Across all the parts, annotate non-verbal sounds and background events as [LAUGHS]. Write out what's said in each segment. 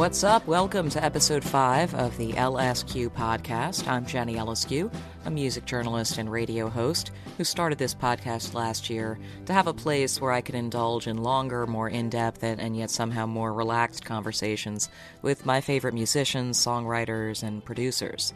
What's up? Welcome to episode 5 of the LSQ podcast. I'm Jenny Eliscu, a music journalist and radio host who started this podcast last year to have a place where I could indulge in longer, more in depth, and, and, yet somehow more relaxed conversations with my favorite musicians, songwriters, and producers.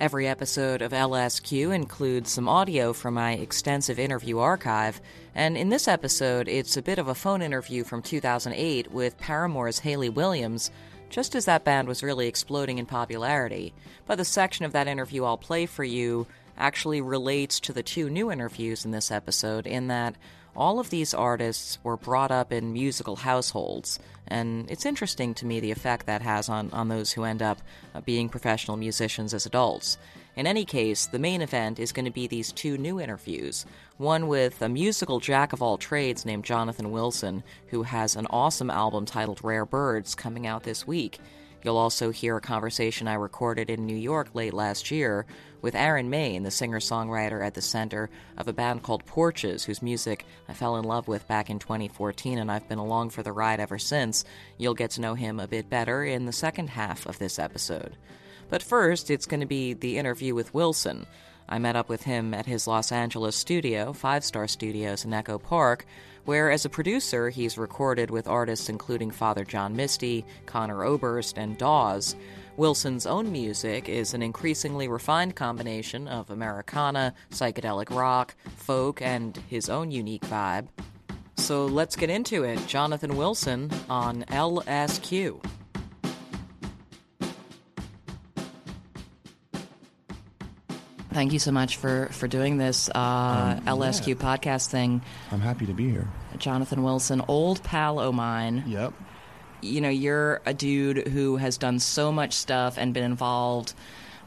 Every episode of LSQ includes some audio from my extensive interview archive, and in this episode, it's a bit of a phone interview from 2008 with Paramore's Hayley Williams, just as that band was really exploding in popularity. But the section of that interview I'll play for you actually relates to the two new interviews in this episode, in that all of these artists were brought up in musical households, and it's interesting to me the effect that has on, on those who end up being professional musicians as adults. In any case, the main event is going to be these two new interviews one with a musical jack of all trades named Jonathan Wilson, who has an awesome album titled Rare Birds coming out this week. You'll also hear a conversation I recorded in New York late last year with Aaron Maine, the singer songwriter at the center of a band called Porches, whose music I fell in love with back in 2014, and I've been along for the ride ever since. You'll get to know him a bit better in the second half of this episode. But first, it's going to be the interview with Wilson. I met up with him at his Los Angeles studio, Five Star Studios in Echo Park, where as a producer he's recorded with artists including Father John Misty, Conor Oberst, and Dawes. Wilson's own music is an increasingly refined combination of Americana, psychedelic rock, folk, and his own unique vibe. So let's get into it. Jonathan Wilson on LSQ. Thank you so much for, for doing this uh, um, LSQ yeah. podcast thing. I'm happy to be here. Jonathan Wilson, old pal o' mine. Yep. You know, you're a dude who has done so much stuff and been involved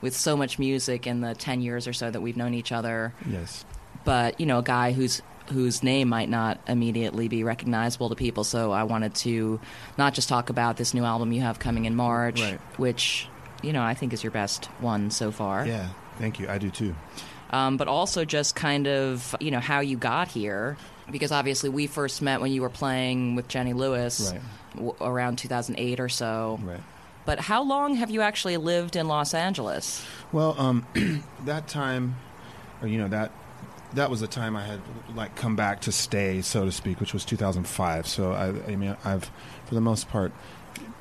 with so much music in the 10 years or so that we've known each other. Yes. But, you know, a guy who's whose name might not immediately be recognizable to people. So I wanted to not just talk about this new album you have coming in March, right. which, you know, I think is your best one so far. Yeah, Thank you. I do too. Um, but also just kind of you know how you got here because obviously we first met when you were playing with Jenny Lewis right. w- around 2008 or so. Right. But how long have you actually lived in Los Angeles? Well, um, [CLEARS THROAT] that time, or you know that that was the time I had like come back to stay, so to speak, which was 2005. So I, I mean, I've for the most part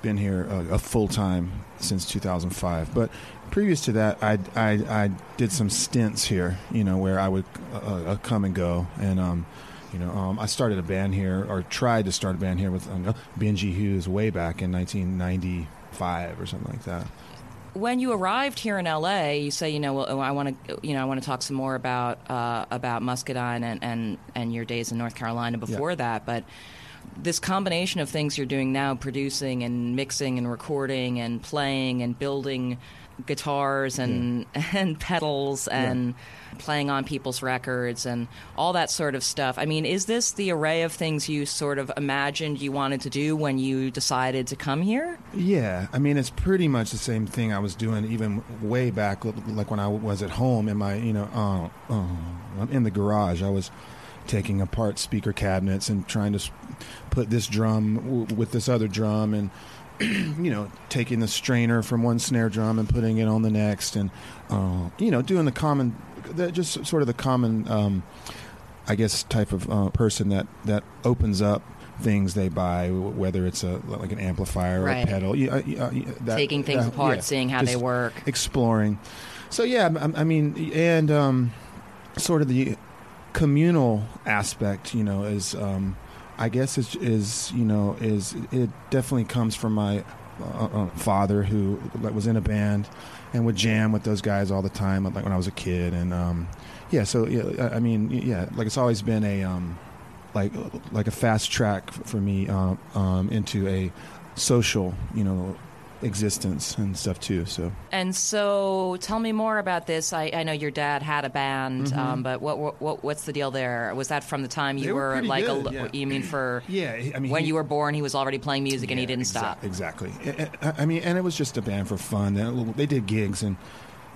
been here uh, a full time since 2005. But previous to that, I, I, I did some stints here, you know, where I would uh, uh, come and go. And, um, you know, um, I started a band here, or tried to start a band here with um, Benji Hughes way back in 1995 or something like that. When you arrived here in LA, you say, you know, well, I want to, you know, I want to talk some more about uh, about Muscadine and, and, and your days in North Carolina before yeah. that, but this combination of things you're doing now producing and mixing and recording and playing and building guitars and yeah. [LAUGHS] and pedals and yeah. playing on people's records and all that sort of stuff. I mean, is this the array of things you sort of imagined you wanted to do when you decided to come here? Yeah, I mean, it's pretty much the same thing I was doing even way back, like when I was at home in my, you know, uh, uh, in the garage. I was taking apart speaker cabinets and trying to put this drum w- with this other drum and [CLEARS THROAT] you know taking the strainer from one snare drum and putting it on the next and uh, you know doing the common the, just sort of the common um, I guess type of uh, person that that opens up things they buy, whether it's a like an amplifier right. or a pedal. Uh, uh, that, Taking things apart, yeah, seeing how they work, exploring. So yeah, I, I mean, and um, sort of the communal aspect, you know, is um, I guess is, is you know is it definitely comes from my uh, uh, father who was in a band and would jam with those guys all the time, like when I was a kid, and um, yeah, so yeah, I mean, yeah, like it's always been a um, like like a fast track for me uh, um, into a social, you know, existence and stuff too. So and so, tell me more about this. I, I know your dad had a band, mm-hmm. um, but what, what what's the deal there? Was that from the time you were, were like good, a, yeah. you mean for [CLEARS THROAT] yeah? I mean when he, you were born, he was already playing music yeah, and he didn't exa- stop. Exactly. I mean, and it was just a band for fun. They did gigs and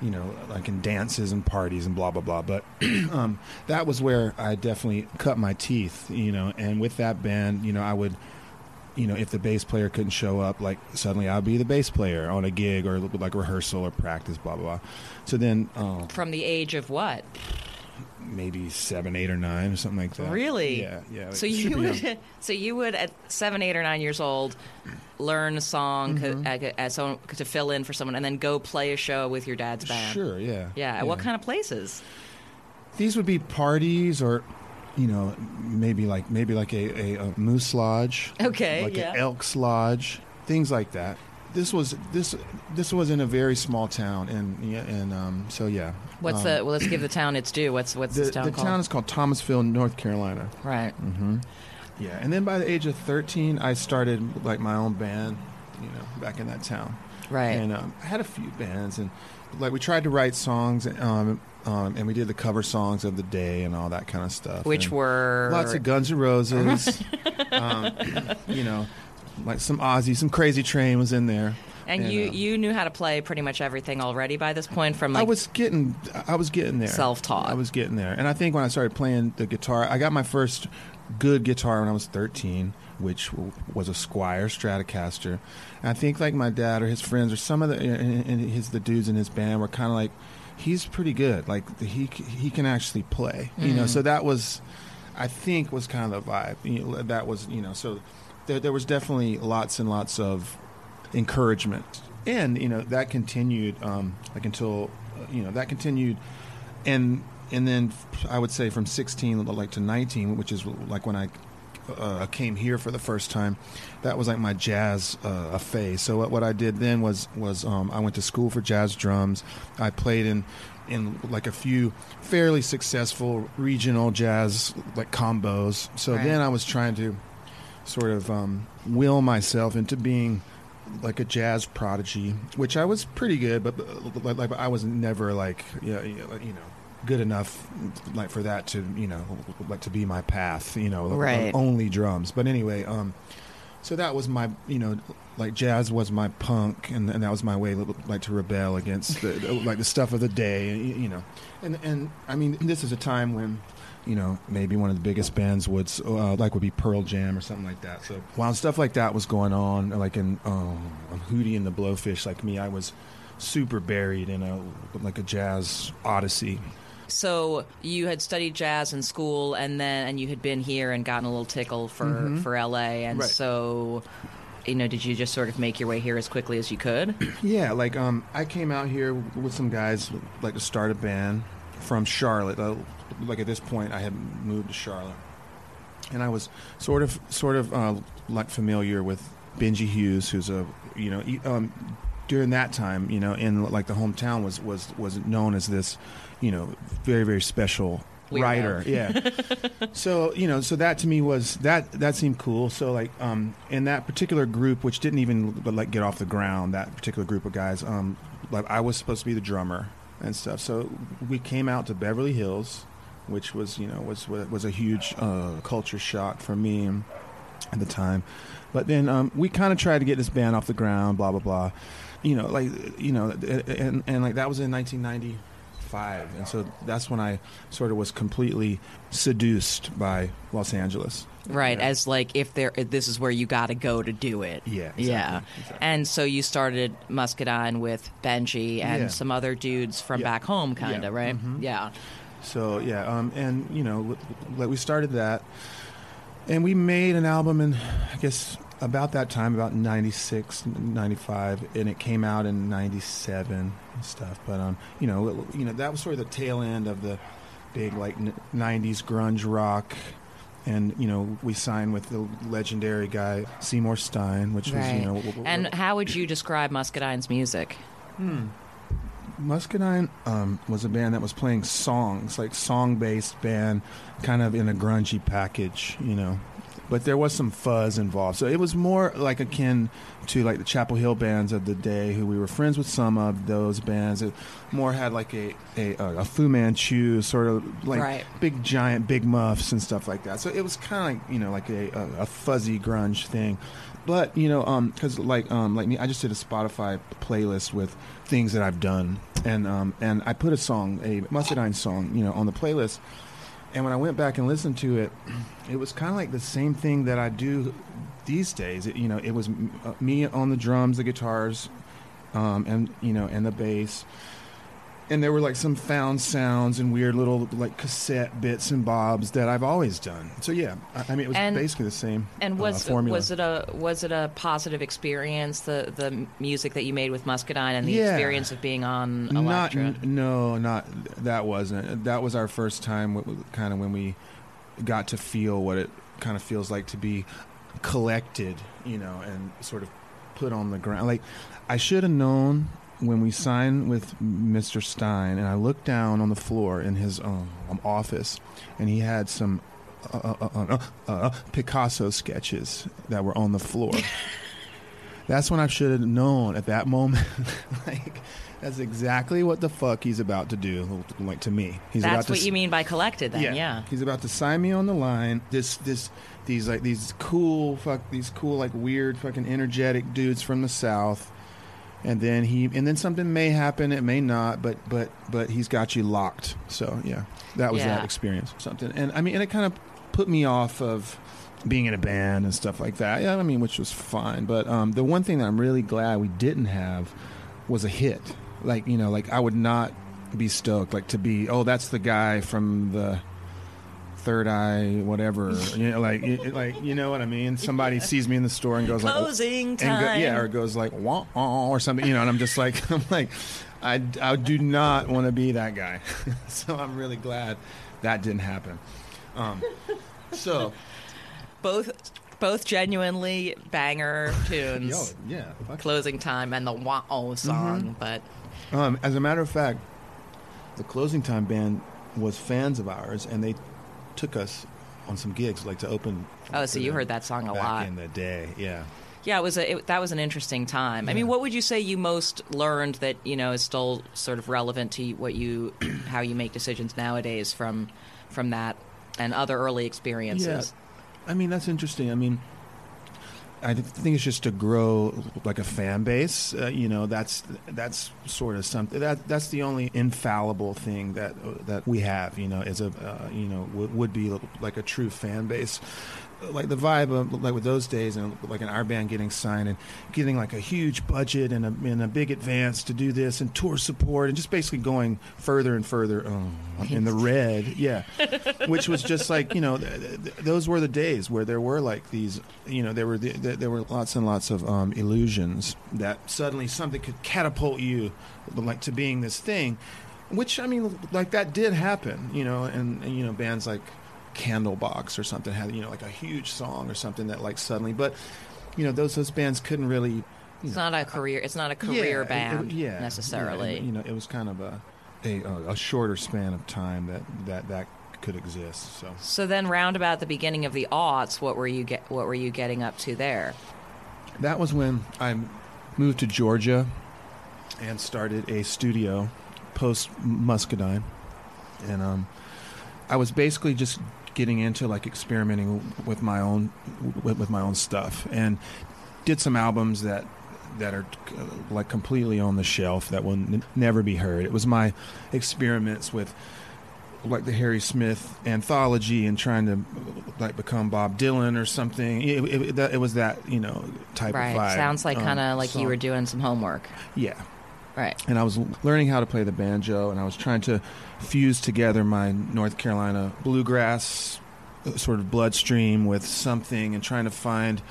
you know, like in dances and parties and blah blah blah. But [CLEARS THROAT] um, that was where I definitely cut my teeth, you know. And with that band, you know, I would you know, if the bass player couldn't show up, like suddenly I'd be the bass player on a gig or like rehearsal or practice, blah blah blah. So then, uh, From the age of what? maybe seven, eight, or nine, or something like that. Really? Yeah, yeah. So you would, [LAUGHS] so you would at seven, eight, or nine years old, learn a song Mm-hmm. as someone, to fill in for someone, and then go play a show with your dad's band. Sure, yeah. Yeah. At what kind of places? These would be parties or, you know, maybe like maybe like a, a, a moose lodge. Okay, Like yeah. an elk's lodge, things like that. This was this this was in a very small town, and yeah, and um, so yeah. What's um, the? Well, let's give the town its due. What's what's the, this town called? the called? town is called Thomasville, North Carolina. right. Yeah, and then by the age of thirteen, I started like my own band, you know, back in that town. Right. And um, I had a few bands, and like we tried to write songs, um, um, and we did the cover songs of the day and all that kind of stuff. Which and were lots of Guns N' Roses, [LAUGHS] um, you know, like some Ozzy, some Crazy Train was in there. And you uh, you knew how to play pretty much everything already by this point. From like I was getting, I was getting there. Self-taught. I was getting there, and I think when I started playing the guitar, I got my first good guitar when I was 13, which was a Squier Stratocaster. And I think like my dad or his friends or some of the and his the dudes in his band were kind of like, he's pretty good. Like he he can actually play, you know. So that was, I think, was kind of the vibe. You know, that was you know. So there there was definitely lots and lots of encouragement, and you know that continued um, like until you know that continued, and and then I would say from 16 like to 19, which is like when I uh, came here for the first time. That was like my jazz uh, phase. So what, what I did then was was um, I went to school for jazz drums. I played in in like a few fairly successful regional jazz like combos. So Right. then I was trying to sort of um, will myself into being like a jazz prodigy, which I was pretty good, but like, like I was never like yeah, you know, you know good enough like for that to you know like to be my path, you know, Right. only drums. But anyway, um, so that was my you know like jazz was my punk, and, and that was my way like to rebel against the, like the stuff of the day, you know, and and I mean this is a time when you know, maybe one of the biggest bands would uh, like would be Pearl Jam or something like that. So while stuff like that was going on, like in um, Hootie and the Blowfish, like me, I was super buried in a like a jazz odyssey. So you had studied jazz in school, and then and you had been here and gotten a little tickle for for LA, and Mm-hmm. Right. so you know, did you just sort of make your way here as quickly as you could? [CLEARS THROAT] Yeah, like um, I came out here with some guys like to start a band from Charlotte. Uh, like at this point, I had moved to Charlotte, and I was sort of sort of uh, like familiar with Benji Hughes, who's a you know um, during that time, you know, in like the hometown was was was known as this, you know, very very special Weirdo. writer. [LAUGHS] Yeah. so you know, so that to me was that that seemed cool. So like, um, in that particular group, which didn't even like get off the ground, that particular group of guys, um, like I was supposed to be the drummer and stuff. So we came out to Beverly Hills, which was you know was was a huge uh, culture shock for me at the time. But then um, we kind of tried to get this band off the ground, blah blah blah. You know, like you know, and and like that was in 1995, and so that's when I sort of was completely seduced by Los Angeles. Right, Yeah. as like if there, if this is where you got to go to do it. Yeah, exactly, yeah. exactly. And so you started Muscadine with Benji and Yeah. some other dudes from Yeah. back home, kind of, right? Mhm. Yeah. So yeah, um, and you know, like we started that, and we made an album in, I guess, about that time, about 96, 95, and it came out in '97 and stuff. But um, you know, you know, that was sort of the tail end of the big like n- '90s grunge rock. And you know, we signed with the legendary guy Seymour Stein, which was you know, w- w- And how would you describe Muscadine's music? Muscadine um, was a band that was playing songs, like song-based band, kind of in a grungy package, you know. But there was some fuzz involved, so it was more like akin to like the Chapel Hill bands of the day, who we were friends with some of those bands. It more had like a a, a Fu Manchu sort of like Right. big giant big muffs and stuff like that. So it was kind of like you know like a, a, a fuzzy grunge thing. But you know, um, because like um, like me, I just did a Spotify playlist with things that I've done, and um, and I put a song, a Muscadine song, you know, on the playlist, And when I went back and listened to it, it was kind of like the same thing that I do these days. It, you know, it was uh, me on the drums, the guitars, um, and you know, and the bass. And there were like some found sounds and weird little like cassette bits and bobs that I've always done. So yeah, I, I mean, it was And- basically the same. And uh, was formula. was it a was it a positive experience the the music that you made with Muscadine and the Yeah. experience of being on Not, Elektra? n- no, not that wasn't. That was our first time, kind of when we got to feel what it kind of feels like to be collected, you know, and sort of put on the ground. Like I should have known when we signed with Mr. Stein, and I looked down on the floor in his um, office, and he had some. Uh, uh, uh, uh, uh, Picasso sketches that were on the floor. [LAUGHS] That's when I should have known at that moment. [LAUGHS] like, that's exactly what the fuck he's about to do. Like to me, he's about That's to what you mean by collected, then? Yeah. He's about to sign me on the line. This, this, these like these cool fuck these cool like weird fucking energetic dudes from the south, and then he and then something may happen. It may not, but but but he's got you locked. So yeah, that was Yeah. that experience. Something, and I mean, and it kind of put me off of being in a band and stuff like that. Yeah, I mean, which was fine. But um, the one thing that I'm really glad we didn't have was a hit. Like you know, like I would not be stoked like to be. Oh, that's the guy from the Third Eye, whatever. [LAUGHS] you know, like like you know what I mean. Somebody sees me in the store and goes like, Closing and time. go, yeah, or goes like wah, or something, you know, and I'm just like, [LAUGHS] I'm like, I, I do not want to be that guy. [LAUGHS] so I'm really glad that didn't happen. Um, so, both both genuinely banger tunes. yo, yeah. Closing time and the wah oh song, Mm-hmm. but Um, as a matter of fact, the closing time band was fans of ours, and they took us on some gigs, like to open. oh, so you heard that song a back lot. in the day. Yeah. Yeah, it was a it, that was an interesting time. I mean, what would you say you most learned that you know is still sort of relevant to what you [CLEARS THROAT] how you make decisions nowadays from from that and other early experiences? Yeah. I mean, that's interesting. I mean, I think it's just to grow like a fan base. Uh, you know, that's that's sort of something that that's the only infallible thing that that we have. You know, is a uh, you know would, would be like a true fan base. Like the vibe of like with those days, and like an our band getting signed and getting like a huge budget and a, and a big advance to do this and tour support and just basically going further and further oh, in the red, yeah. [LAUGHS] Which was just like you know th- th- those were the days where there were like these you know there were the, th- there were lots and lots of um, illusions that suddenly something could catapult you like to being this thing which i mean like that did happen you know and, and you know bands like candlebox or something had you know like a huge song or something that like suddenly but you know those those bands couldn't really It's know, not a career. It's not a career yeah, it- band it- yeah, necessarily. yeah, you know, it was kind of a, a a shorter span of time that that that could exist. So so then, round about the beginning of the aughts, what were you get? What were you getting up to there? that was when I moved to Georgia and started a studio post Muscadine, and um, I was basically just getting into like experimenting with my own with, with my own stuff and did some albums that that are uh, like completely on the shelf that will n- never be heard. It was my experiments with like the Harry Smith anthology and trying to like become Bob Dylan or something. It, it, it, it was that you know type right. of vibe. Sounds like Um, kind of like you were doing some homework. Yeah, Right. and I was learning how to play the banjo, and I was trying to fuse together my North Carolina bluegrass uh, sort of bloodstream with something, and trying to find,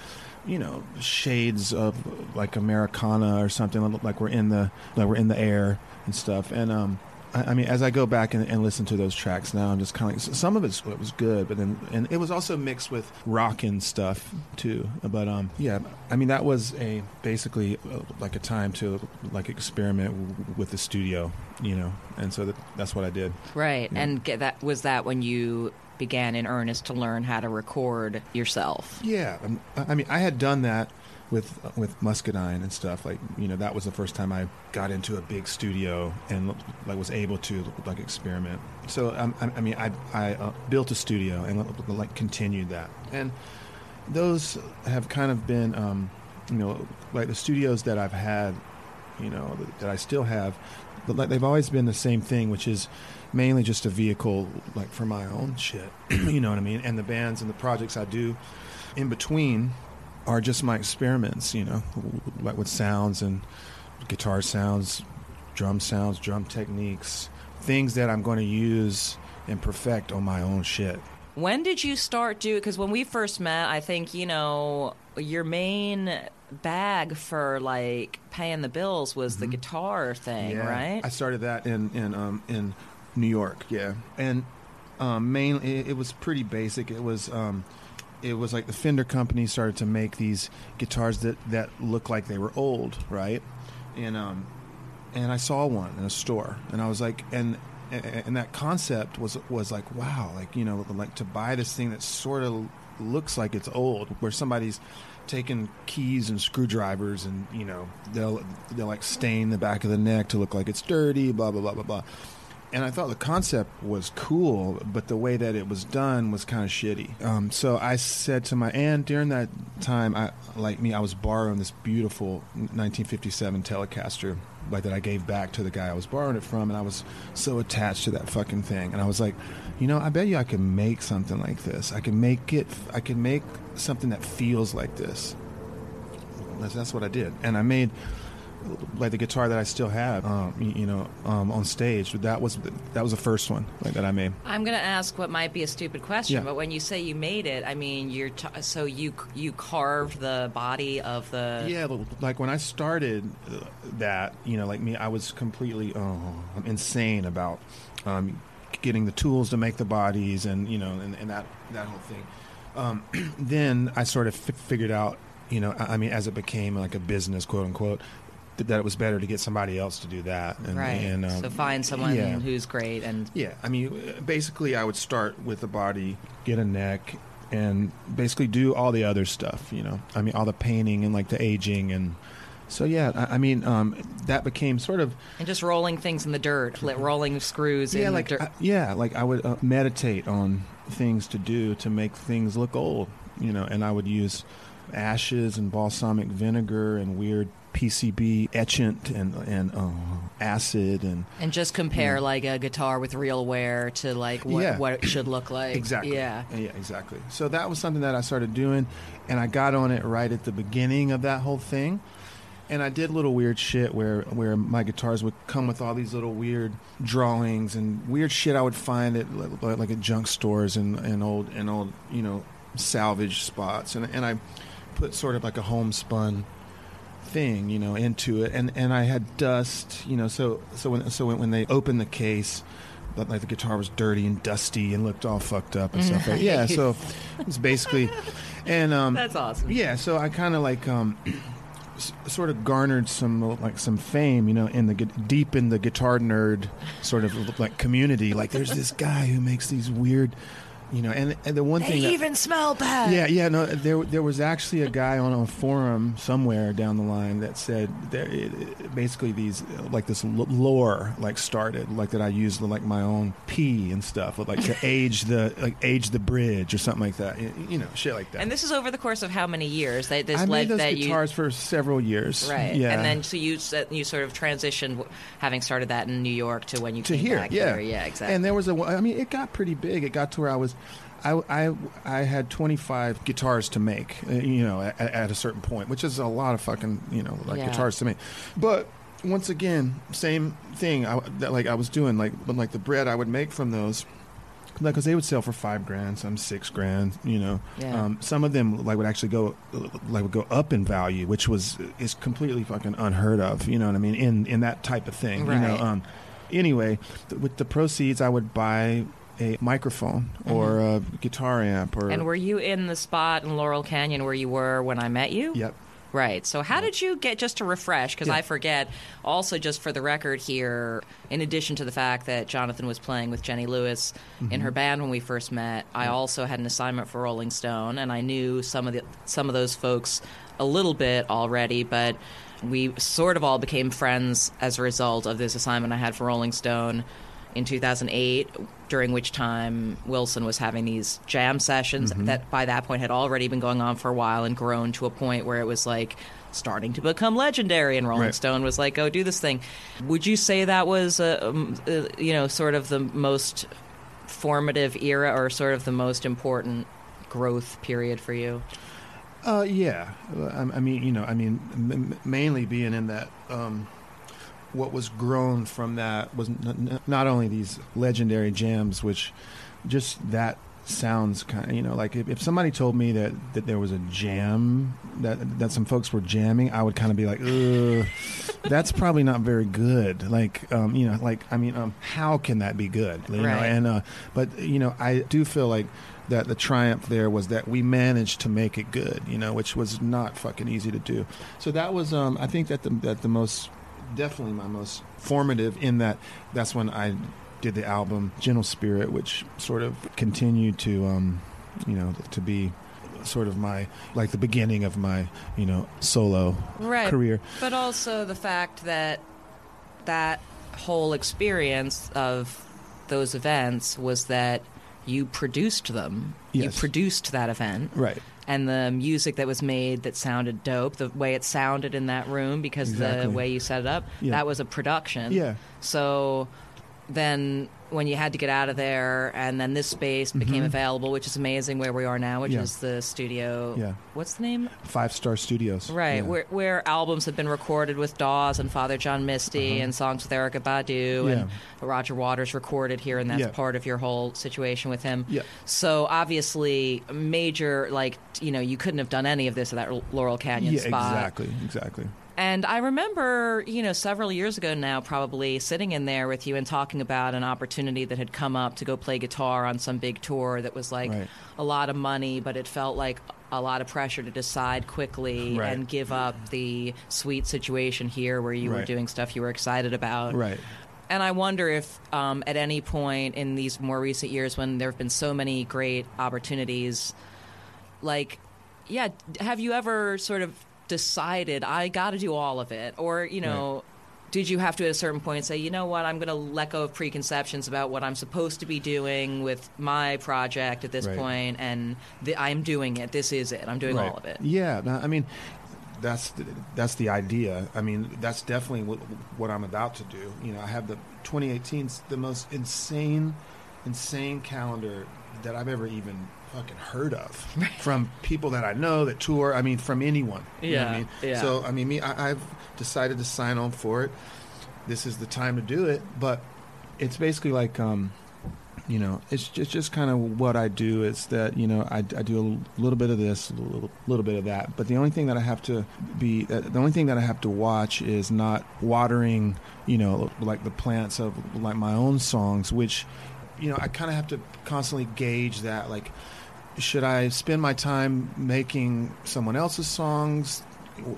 you know, shades of like Americana or something, like we're in the like we're in the air and stuff. And um, I, I mean, as I go back and, and listen to those tracks now, I'm just kind of like some of it's, it was good, but then and it was also mixed with rock and stuff too. But um, yeah, I mean that was a basically uh, like a time to like experiment w- with the studio, you know, and so that, that's what I did. Right. Yeah. And get that was that when you began in earnest to learn how to record yourself. Yeah, um, I mean, I had done that with with Muscadine and stuff. Like, you know, that was the first time I got into a big studio and like was able to like experiment. So, um, I, I mean, I I uh, built a studio and like continued that, and those have kind of been, um, you know, like the studios that I've had you know, that, that I still have. But like, they've always been the same thing, which is mainly just a vehicle, like for my own shit. [CLEARS THROAT] you know what I mean? And the bands and the projects I do in between are just my experiments, you know, like with sounds and guitar sounds, drum sounds, drum techniques, things that I'm going to use and perfect on my own shit. When did you start do? Because when we first met, I think you know your main bag for like paying the bills was the guitar thing, Mm-hmm. Yeah. right? I started that in in um, in New York, yeah, and um, mainly it, it was pretty basic. It was um, it was like the Fender company started to make these guitars that that looked like they were old, right? And um, and I saw one in a store, and I was like, and and that concept was was like, wow, like you know, like to buy this thing that sort of looks like it's old, where somebody's taking keys and screwdrivers, and you know, they'll they'll like stain the back of the neck to look like it's dirty, blah blah blah blah blah. And I thought the concept was cool, but the way that it was done was kind of shitty. Um, so I said to my aunt during that time, I like me, I was borrowing this beautiful 1957 Telecaster, like that I gave back to the guy I was borrowing it from, and I was so attached to that fucking thing. And I was like, you know, I bet you I can make something like this. I can make it. I can make something that feels like this. That's, that's what I did, and I made like the guitar that I still have, um, you, you know, um, on stage. That was that was the first one like that I made. I'm going to ask what might be a stupid question, Yeah. but when you say you made it, I mean you're t- so you you carved the body of the Yeah, like when I started uh, that, you know, like me, I was completely oh, insane about um, getting the tools to make the bodies, and you know, and, and that that whole thing. Um, [CLEARS THROAT] then I sort of f- figured out, you know, I mean, as it became like a business, quote unquote, that it was better to get somebody else to do that. And, right. And, um, so find someone yeah. who's great and Yeah, I mean, basically, I would start with the body, get a neck, and basically do all the other stuff. You know, I mean, all the painting and like the aging, and so yeah. I, I mean, um, that became sort of and just rolling things in the dirt, li- rolling screws yeah, in like the dirt. I, yeah, like I would uh, meditate on things to do to make things look old. You know, and I would use ashes and balsamic vinegar and weird PCB etchant and and uh, acid and and just compare like a guitar with real wear to like what, Yeah. what it should look [CLEARS THROAT] like. Exactly. Yeah. Yeah, exactly. So that was something that I started doing, and I got on it right at the beginning of that whole thing. And I did little weird shit where where my guitars would come with all these little weird drawings and weird shit I would find at like at junk stores and, and old and old you know salvage spots and and I put sort of like a homespun thing, you know, into it, and and I had dust, you know, so so when so when, when they opened the case, like the guitar was dirty and dusty and looked all fucked up and stuff. Like, yeah, so [LAUGHS] it's basically, and um, That's awesome. yeah, so I kind of like um, s- sort of garnered some like some fame, you know, in the gu- deep in the guitar nerd sort of like community. Like, there's this guy who makes these weird, you know, and, and the one They thing that, even smell bad. yeah, yeah. No, there there was actually a guy on a forum somewhere down the line that said there it, it- basically these like this lore like started like that I used like my own pee and stuff like to [LAUGHS] age the like age the bridge or something like that. You, you know, shit like that. And this is over the course of how many years? That this I led made those that guitars for several years. right, Yeah. and then so you you sort of transitioned, having started that in New York to when you to came here, back yeah, here. Yeah, exactly. And there was a, I mean, it got pretty big. It got to where I was, I, I, I had 25 guitars to make, uh, you know, at, at a certain point, which is a lot of fucking, you know, like Yeah. guitars to make. But once again, same thing. I, that, like I was doing, like, but like the bread I would make from those. Because they would sell for five grand, some six grand, you know. Yeah. Um, some of them like would actually go like would go up in value, which was is completely fucking unheard of. You know what I mean? In in that type of thing, you know. Right. Um, anyway, th- with the proceeds, I would buy a microphone or a guitar amp or Mm-hmm. and were you in the spot in Laurel Canyon where you were when I met you? yep. Right. So, how did you get just to refresh? Because Yeah. I forget. Also, just for the record here, in addition to the fact that Jonathan was playing with Jenny Lewis in her band when we first met, I also had an assignment for Rolling Stone, and I knew some of the some of those folks a little bit already, but we sort of all became friends as a result of this assignment I had for Rolling Stone. In 2008, during which time Wilson was having these jam sessions that by that point had already been going on for a while and grown to a point where it was like starting to become legendary. And Rolling Right. Stone was like, "Go do this thing." Would you say that was, uh, um, uh, you know, sort of the most formative era, or sort of the most important growth period for you? Uh, yeah. I, I mean, you know, I mean, m- mainly being in that, um, what was grown from that was n- n- not only these legendary jams, which just that sounds kind of, you know, like if, if somebody told me that, that there was a jam, that that some folks were jamming, I would kind of be like, that's probably not very good. Like, um, you know, like, I mean, um, how can that be good? You know, Right. and, uh, but, you know, I do feel like, that the triumph there was that we managed to make it good, you know, which was not fucking easy to do. So that was, um, I think that the that the most, definitely my most formative in that. That's when I did the album Gentle Spirit, which sort of continued to, um, you know, to be sort of my like the beginning of my you know solo Right. career. But also the fact that that whole experience of those events was that you produced them. You produced that event. Right. And the music that was made that sounded dope, the way it sounded in that room, because Exactly. the way you set it up, Yeah. that was a production. Yeah. So then when you had to get out of there, and then this space became Mhm. available, which is amazing where we are now, which Yeah. is the studio. Yeah. What's the name? Five Star Studios. Right, Yeah. where where albums have been recorded with Dawes and Father John Misty Uh-huh. and songs with Erykah Badu and Roger Waters recorded here, and that's Yeah. part of your whole situation with him. Yeah. So obviously, major like you know you couldn't have done any of this at that Laurel Canyon yeah, spot. exactly, exactly. And I remember, you know, several years ago now, probably sitting in there with you and talking about an opportunity that had come up to go play guitar on some big tour that was like Right. a lot of money, but it felt like a lot of pressure to decide quickly Right. and give up the sweet situation here where you were doing stuff you were excited about. Right. And I wonder if um, at any point in these more recent years when there have been so many great opportunities, like, yeah, have you ever sort of decided, I got to do all of it? Or, you know, did you have to at a certain point say, you know what, I'm going to let go of preconceptions about what I'm supposed to be doing with my project at this Right. point, and th- I'm doing it. This is it. I'm doing Right. all of it. Yeah, I mean, that's the, that's the idea. I mean, that's definitely what, what I'm about to do. You know, I have the 2018 's the most insane, insane calendar that I've ever even fucking heard of [LAUGHS] from people that I know that tour. I mean, from anyone. You know I Yeah, mean? yeah. So I mean, me, I, I've decided to sign on for it. This is the time to do it, but it's basically like. um you know, it's just, just kind of what I do. Is that you know I, I do a little bit of this, a little, little bit of that. But the only thing that I have to be, uh, the only thing that I have to watch is not watering, you know, like the plants of like my own songs, which, you know, I kind of have to constantly gauge that. Like, should I spend my time making someone else's songs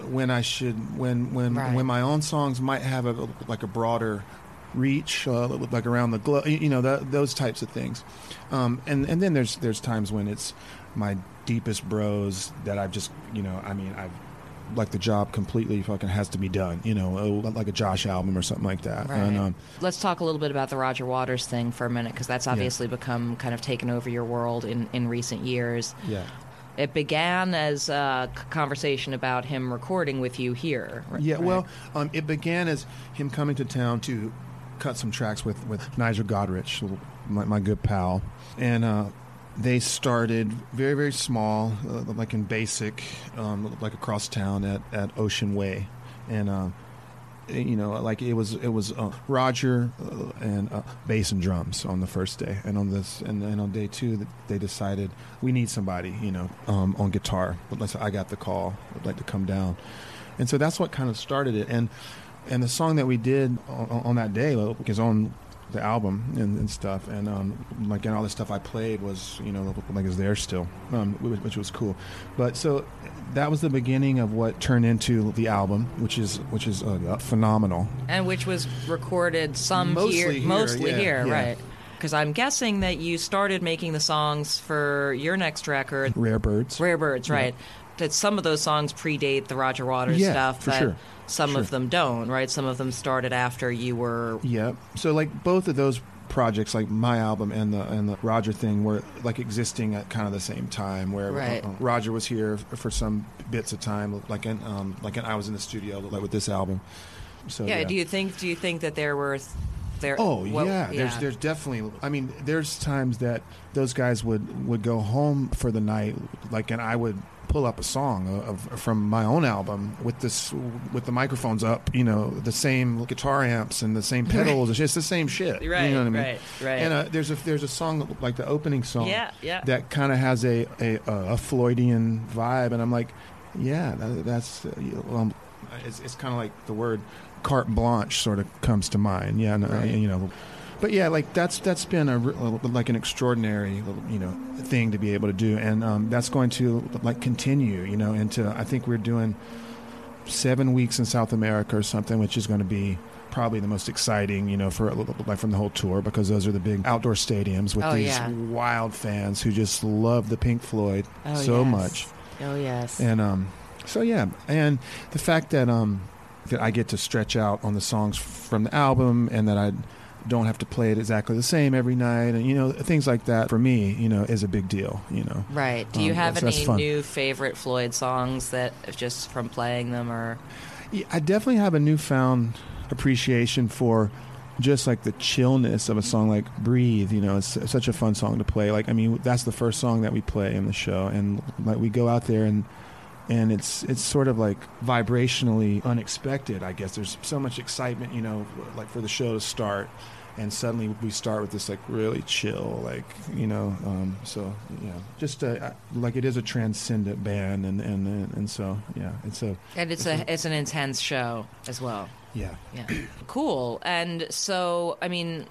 when I should when when Right. when my own songs might have a like a broader reach, uh, like around the globe, you know, that, those types of things. Um, and and then there's there's times when it's my deepest bros that I've just, you know, I mean, I've like the job completely fucking has to be done, you know, uh, like a Josh album or something like that. Right. And, um, Let's talk a little bit about the Roger Waters thing for a minute, because that's obviously become kind of taken over your world in, in recent years. yeah. It began as a conversation about him recording with you here. r- Yeah, well, um, it began as him coming to town to cut some tracks with, with Nigel Godrich, my, my good pal. And uh, they started very, very small, uh, like in basic, um, like across town at, at Ocean Way. And, uh, you know, like it was it was uh, Roger uh, and uh, bass and drums on the first day, and on this and then on day two they decided we need somebody, you know, um, on guitar. But I got the call, I'd like to come down, and so that's what kind of started it. And and the song that we did on, on that day is on the album and, and stuff, and um, like and all the stuff I played was you know like is there still, um, which, was cool. But so that was the beginning of what turned into the album, which is which is uh, phenomenal. and which was recorded some Mostly here, here, mostly yeah, here, yeah. right? Because I'm guessing that you started making the songs for your next record, Rare Birds. Rare Birds, Yeah. That some of those songs predate the Roger Waters Yeah, stuff, but sure. some Sure. of them don't, right? Some of them started after you were. Yeah. So like both of those projects like my album and the and the Roger thing were like existing at kind of the same time where Right. uh, Roger was here for some bits of time like in um, like I was in the studio like with this album so yeah, do you think do you think that there were th- there Oh what- yeah, there's there's definitely. I mean, there's times that those guys would would go home for the night, like, and I would pull up a song of, of from my own album with this with the microphones up, you know, the same guitar amps and the same pedals. It's just the same shit. Right, You know what I mean? right, right. And uh, there's a there's a song like the opening song. Yeah, yeah. That kind of has a, a a Floydian vibe, and I'm like, yeah, that, that's uh, um, it's, it's kind of like the word carte blanche sort of comes to mind. Yeah, no, Right. you know, but yeah, like that's that's been a like an extraordinary you know thing to be able to do, and um, that's going to like continue. You know, into I think we're doing seven weeks in South America or something, which is going to be probably the most exciting, you know, for like from the whole tour because those are the big outdoor stadiums with Oh, these yeah. wild fans who just love the Pink Floyd Oh, so yes. much. Oh yes. And um, so yeah, and the fact that um, that I get to stretch out on the songs from the album, and that I don't have to play it exactly the same every night, and you know things like that for me, you know, is a big deal. You know, Right. Do you Um, have any new favorite Floyd songs that just from playing them or Yeah, I definitely have a newfound appreciation for just like the chillness of a song like "Breathe." You know, it's such a fun song to play. Like, I mean, that's the first song that we play in the show, and like we go out there and and it's it's sort of like vibrationally unexpected. I guess there's so much excitement, you know, like for the show to start. And suddenly we start with this like really chill, like you know, um, so yeah, just uh, like it is a transcendent band, and and and so yeah, it's a and it's a it's an intense show as well. yeah. Yeah. cool. And so, I mean,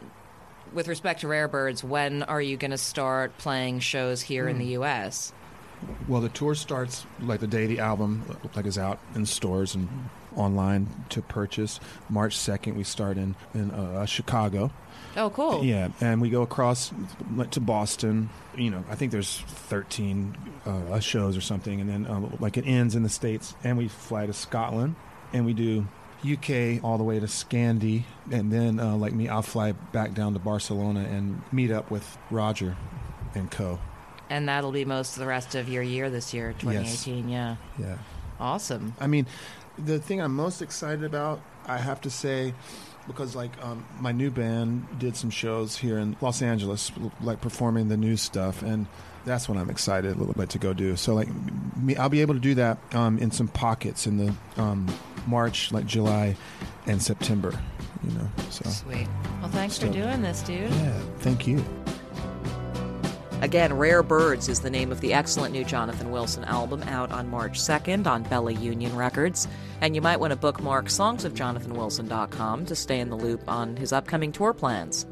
with respect to Rare Birds, when are you going to start playing shows here Hmm. in the U.S.? Well, the tour starts like the day the album like is out in stores and online to purchase. March second, we start in in uh, Chicago. Oh, cool. Yeah, and we go across to Boston. You know, I think there's 13 uh, shows or something, and then um, like it ends in the states, and we fly to Scotland, and we do UK all the way to Scandi, and then uh, like me, I'll fly back down to Barcelona and meet up with Roger and Co. And that'll be most of the rest of your year this year, 2018. Yeah. Yeah. Awesome. I mean, the thing I'm most excited about, I have to say, because like um, my new band did some shows here in Los Angeles, like performing the new stuff, and that's what I'm excited a little bit to go do. So like, me, I'll be able to do that um, in some pockets in the um, March, like July, and September. You know, so Sweet. Well, thanks for doing this, dude. yeah, thank you. Again, Rare Birds is the name of the excellent new Jonathan Wilson album out on March 2nd on Bella Union Records. And you might want to bookmark songsofjonathanwilson.com to stay in the loop on his upcoming tour plans.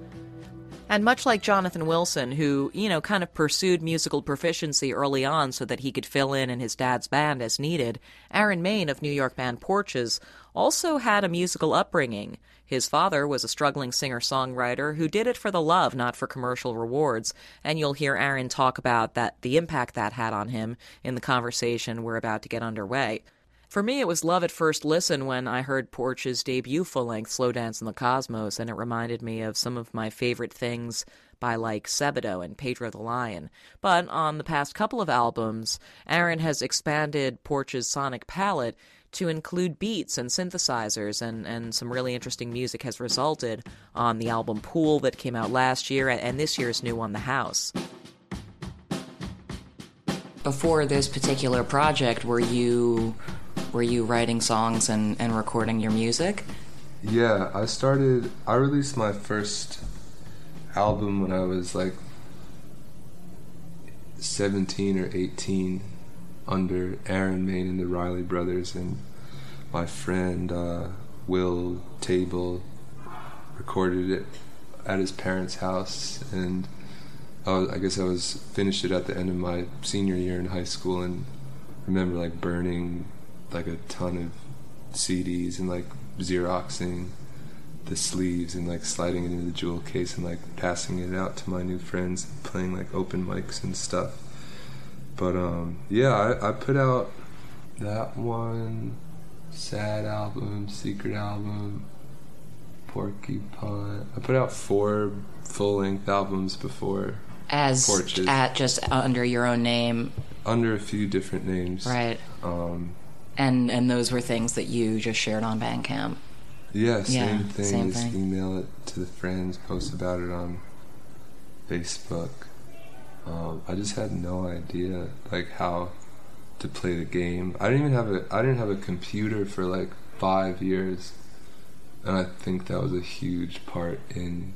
And much like Jonathan Wilson, who, you know, kind of pursued musical proficiency early on so that he could fill in in his dad's band as needed, Aaron Maine of New York band Porches also had a musical upbringing. His father was a struggling singer songwriter who did it for the love, not for commercial rewards, and you'll hear Aaron talk about that the impact that had on him in the conversation we're about to get underway. For me, it was love at first listen when I heard Porches' debut full length Slow Dance in the Cosmos, and it reminded me of some of my favorite things by like Sebadoh and Pedro the Lion. But on the past couple of albums, Aaron has expanded Porches' sonic palette to include beats and synthesizers, and, and some really interesting music has resulted on the album Pool that came out last year and this year's new one, The House. Before this particular project, were you were you writing songs and, and recording your music? Yeah, I started. I released my first album when I was like 17 or 18 under Aaron Maine and the Riley Brothers, and my friend uh, Will Table recorded it at his parents' house, and I, was, I guess I was finished it at the end of my senior year in high school, and remember like burning like a ton of CDs and like xeroxing the sleeves and like sliding it into the jewel case and like passing it out to my new friends and playing like open mics and stuff but um yeah I, I put out that one sad album secret album porcupine i put out four full length albums before as Porches. at just under your own name, under a few different names. right? Um, And and those were things that you just shared on Bandcamp. yeah, same Yeah, thing. same just thing. email it to the friends, post about it on Facebook. Um, I just had no idea like how to play the game. I didn't even have a I didn't have a computer for like five years, and I think that was a huge part in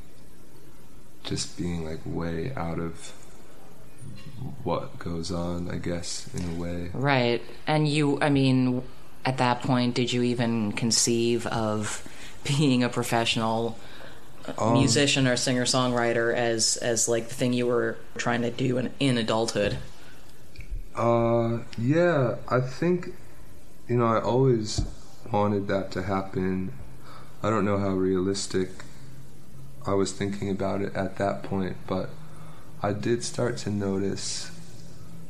just being like way out of what goes on. I guess in a way. Right. And you, I mean, at that point, did you even conceive of [LAUGHS] being a professional Um, musician or singer songwriter as as like the thing you were trying to do in, in adulthood? Uh, yeah, I think, you know, I always wanted that to happen. I don't know how realistic I was thinking about it at that point, but I did start to notice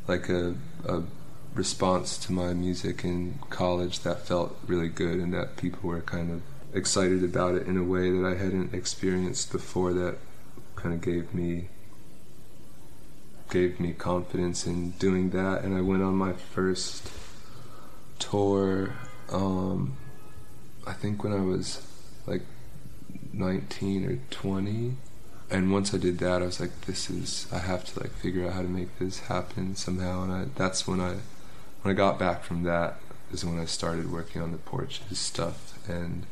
like a, a response to my music in college that felt really good and that people were kind of excited about it in a way that I hadn't experienced before that kind of gave me gave me confidence in doing that. And I went on my first tour um I think when I was like 19 or 20 and once I did that I was like this is I have to like figure out how to make this happen somehow. And I that's when I when I got back from that is when I started working on the porches stuff. And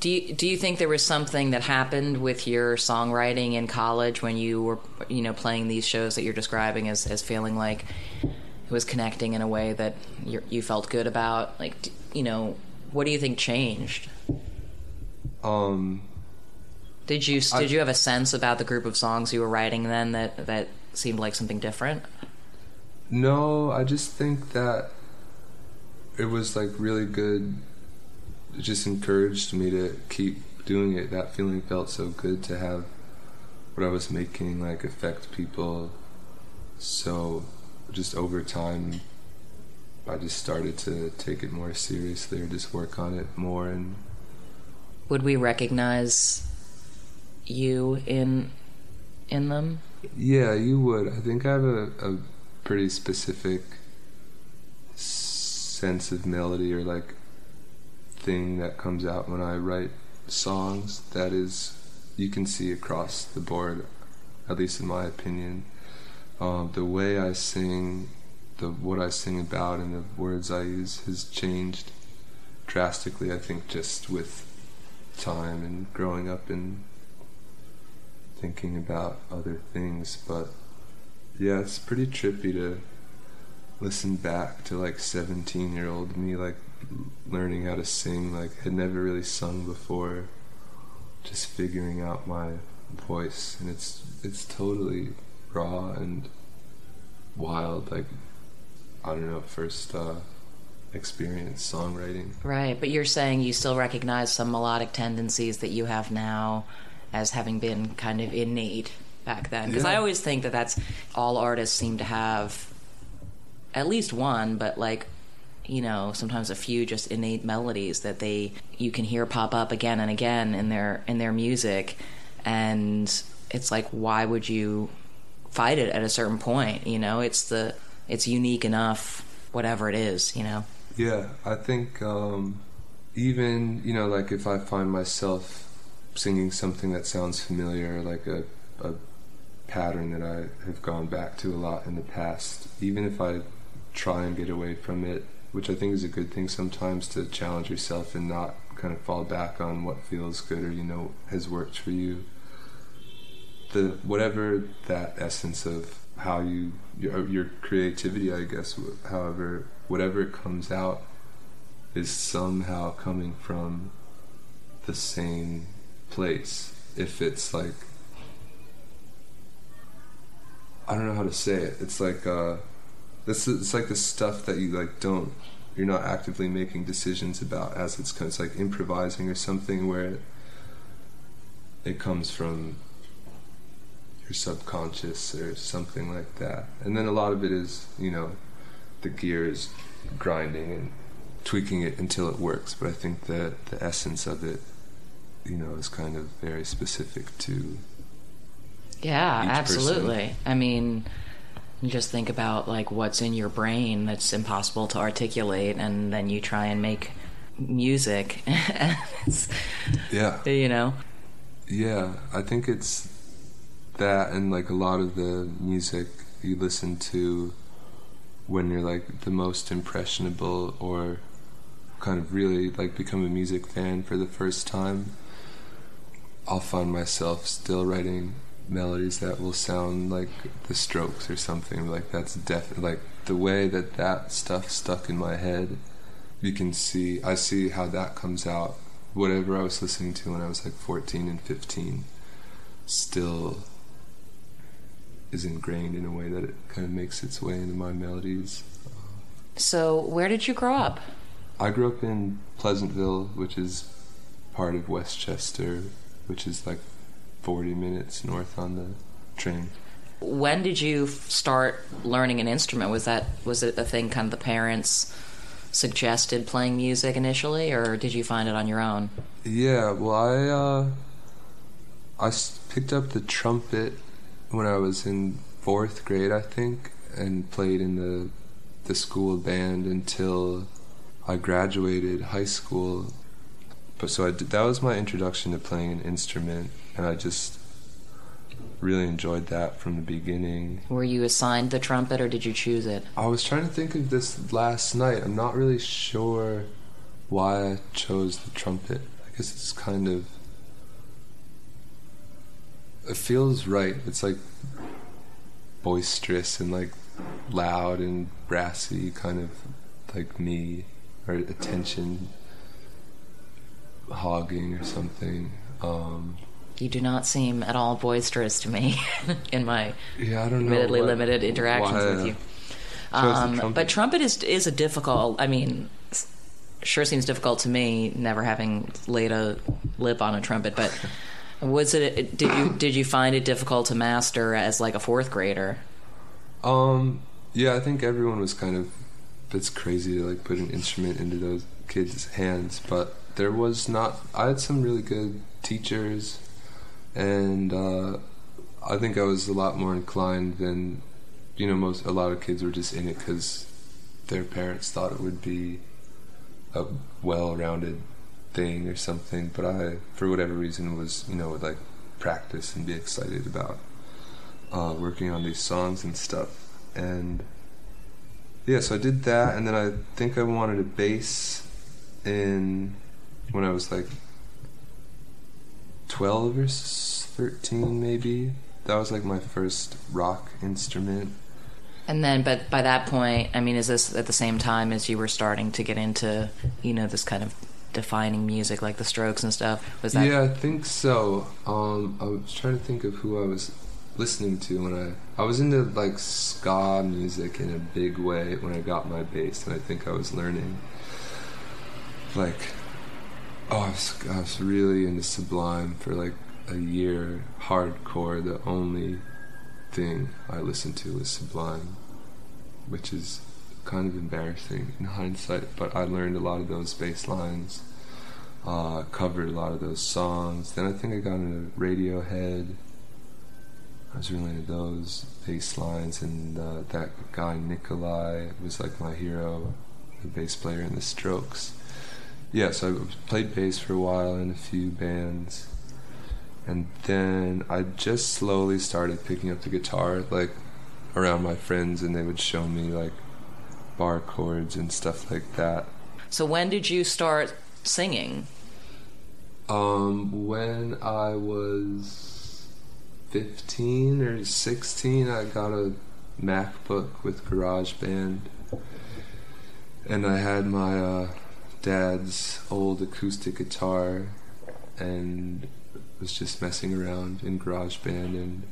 Do you do you think there was something that happened with your songwriting in college when you were you know playing these shows that you're describing as as feeling like it was connecting in a way that you you felt good about? Like, you know, what do you think changed? um Did you I- did you have a sense about the group of songs you were writing then that that seemed like something different? No, I just think that it was like really good. It just encouraged me to keep doing it. That feeling felt so good to have what I was making like affect people. So just over time, I just started to take it more seriously or just work on it more and Would we recognize you in in them? Yeah, you would. I think I have a, a pretty specific sense of melody or like thing that comes out when I write songs that is you can see across the board, at least in my opinion. Um, the way I sing, the what I sing about, and the words I use has changed drastically. I think just with time and growing up and thinking about other things. But yeah, it's pretty trippy to listen back to like 17 year old me, like learning how to sing, like had never really sung before, just figuring out my voice, and it's it's totally raw and wild. Like I don't know, first uh, experience songwriting. Right, but you're saying you still recognize some melodic tendencies that you have now as having been kind of innate back then. Because I always think that that's all artists seem to have at least one, but like you know, sometimes a few just innate melodies that they you can hear pop up again and again in their in their music and it's like why would you fight it at a certain point, you know? It's the it's unique enough whatever it is, you know. Yeah, I think um, even you know, like if I find myself singing something that sounds familiar, like a, a pattern that I have gone back to a lot in the past, even if I try and get away from it, which I think is a good thing sometimes to challenge yourself and not kind of fall back on what feels good or you know has worked for you. The whatever that essence of how you your, your creativity, I guess, however whatever comes out is somehow coming from the same place. If it's like I don't know how to say it. It's like uh this it's like the stuff that you like don't you're not actively making decisions about as it's kind it's like improvising or something where it, it comes from your subconscious or something like that. And then a lot of it is, you know, the gears grinding and tweaking it until it works. But I think that the essence of it, you know, is kind of very specific to Yeah, absolutely. person. I mean, just think about like what's in your brain that's impossible to articulate, and then you try and make music. [LAUGHS] Yeah. you know, Yeah, I think it's that and like a lot of the music you listen to when you're like the most impressionable or kind of really like become a music fan for the first time. I'll find myself still writing melodies that will sound like the strokes or something like that's definitely like the way that that stuff stuck in my head you can see i see how that comes out whatever i was listening to when i was like 14 and 15 still is ingrained in a way that it kind of makes its way into my melodies so where did you grow up? i grew up in pleasantville which is part of westchester which is like 40 minutes north on the train When did you start learning an instrument? Was that was it a thing kind of the parents suggested playing music initially, or did you find it on your own? Yeah, well, I uh, I picked up the trumpet when I was in fourth grade, I think, and played in the the school band until I graduated high school. But so I did, that was my introduction to playing an instrument, and I just really enjoyed that from the beginning. Were you assigned the trumpet, or did you choose it? I was trying to think of this last night. I'm not really sure why I chose the trumpet. I guess it's kind of. It feels right. It's like boisterous and like loud and brassy, kind of like me, or attention hogging or something. Um, You do not seem at all boisterous to me [LAUGHS] in my yeah, I don't know. admittedly what- limited interactions why, with uh, you. Um, trumpet. but trumpet is is a difficult. I mean, sure seems difficult to me, never having laid a lip on a trumpet. But [LAUGHS] was it? Did you did you find it difficult to master as like a fourth grader? Um, yeah, I think everyone was kind of. It's crazy to like put an instrument into those kids' hands, but there was not. I had some really good teachers, and uh, I think I was a lot more inclined than, you know, most. A lot of kids were just in it because their parents thought it would be a well-rounded thing or something. But I, for whatever reason, was you know would like practice and be excited about uh, working on these songs and stuff. And yeah, so I did that, and then I think I wanted a bass in when I was like twelve or thirteen, maybe. That was like my first rock instrument. And then, but by that point, I mean, is this at the same time as you were starting to get into, you know, this kind of defining music like the Strokes and stuff? Was that yeah, I think so. Um, I was trying to think of who I was listening to when I I was into like ska music in a big way when I got my bass, and I think I was learning like oh, I was, I was really into Sublime for like a year, hardcore. The only thing I listened to was Sublime, which is kind of embarrassing in hindsight, but I learned a lot of those bass lines uh, covered a lot of those songs. Then I think I got into Radiohead. I was really into those bass lines, and uh, that guy Nikolai was like my hero, the bass player in the Strokes. Yeah, so I played bass for a while in a few bands, and then I just slowly started picking up the guitar, like around my friends, and they would show me like bar chords and stuff like that. So when did you start singing? Um, when I was 15 or 16, I got a MacBook with GarageBand. And I had my uh, dad's old acoustic guitar and was just messing around in GarageBand. And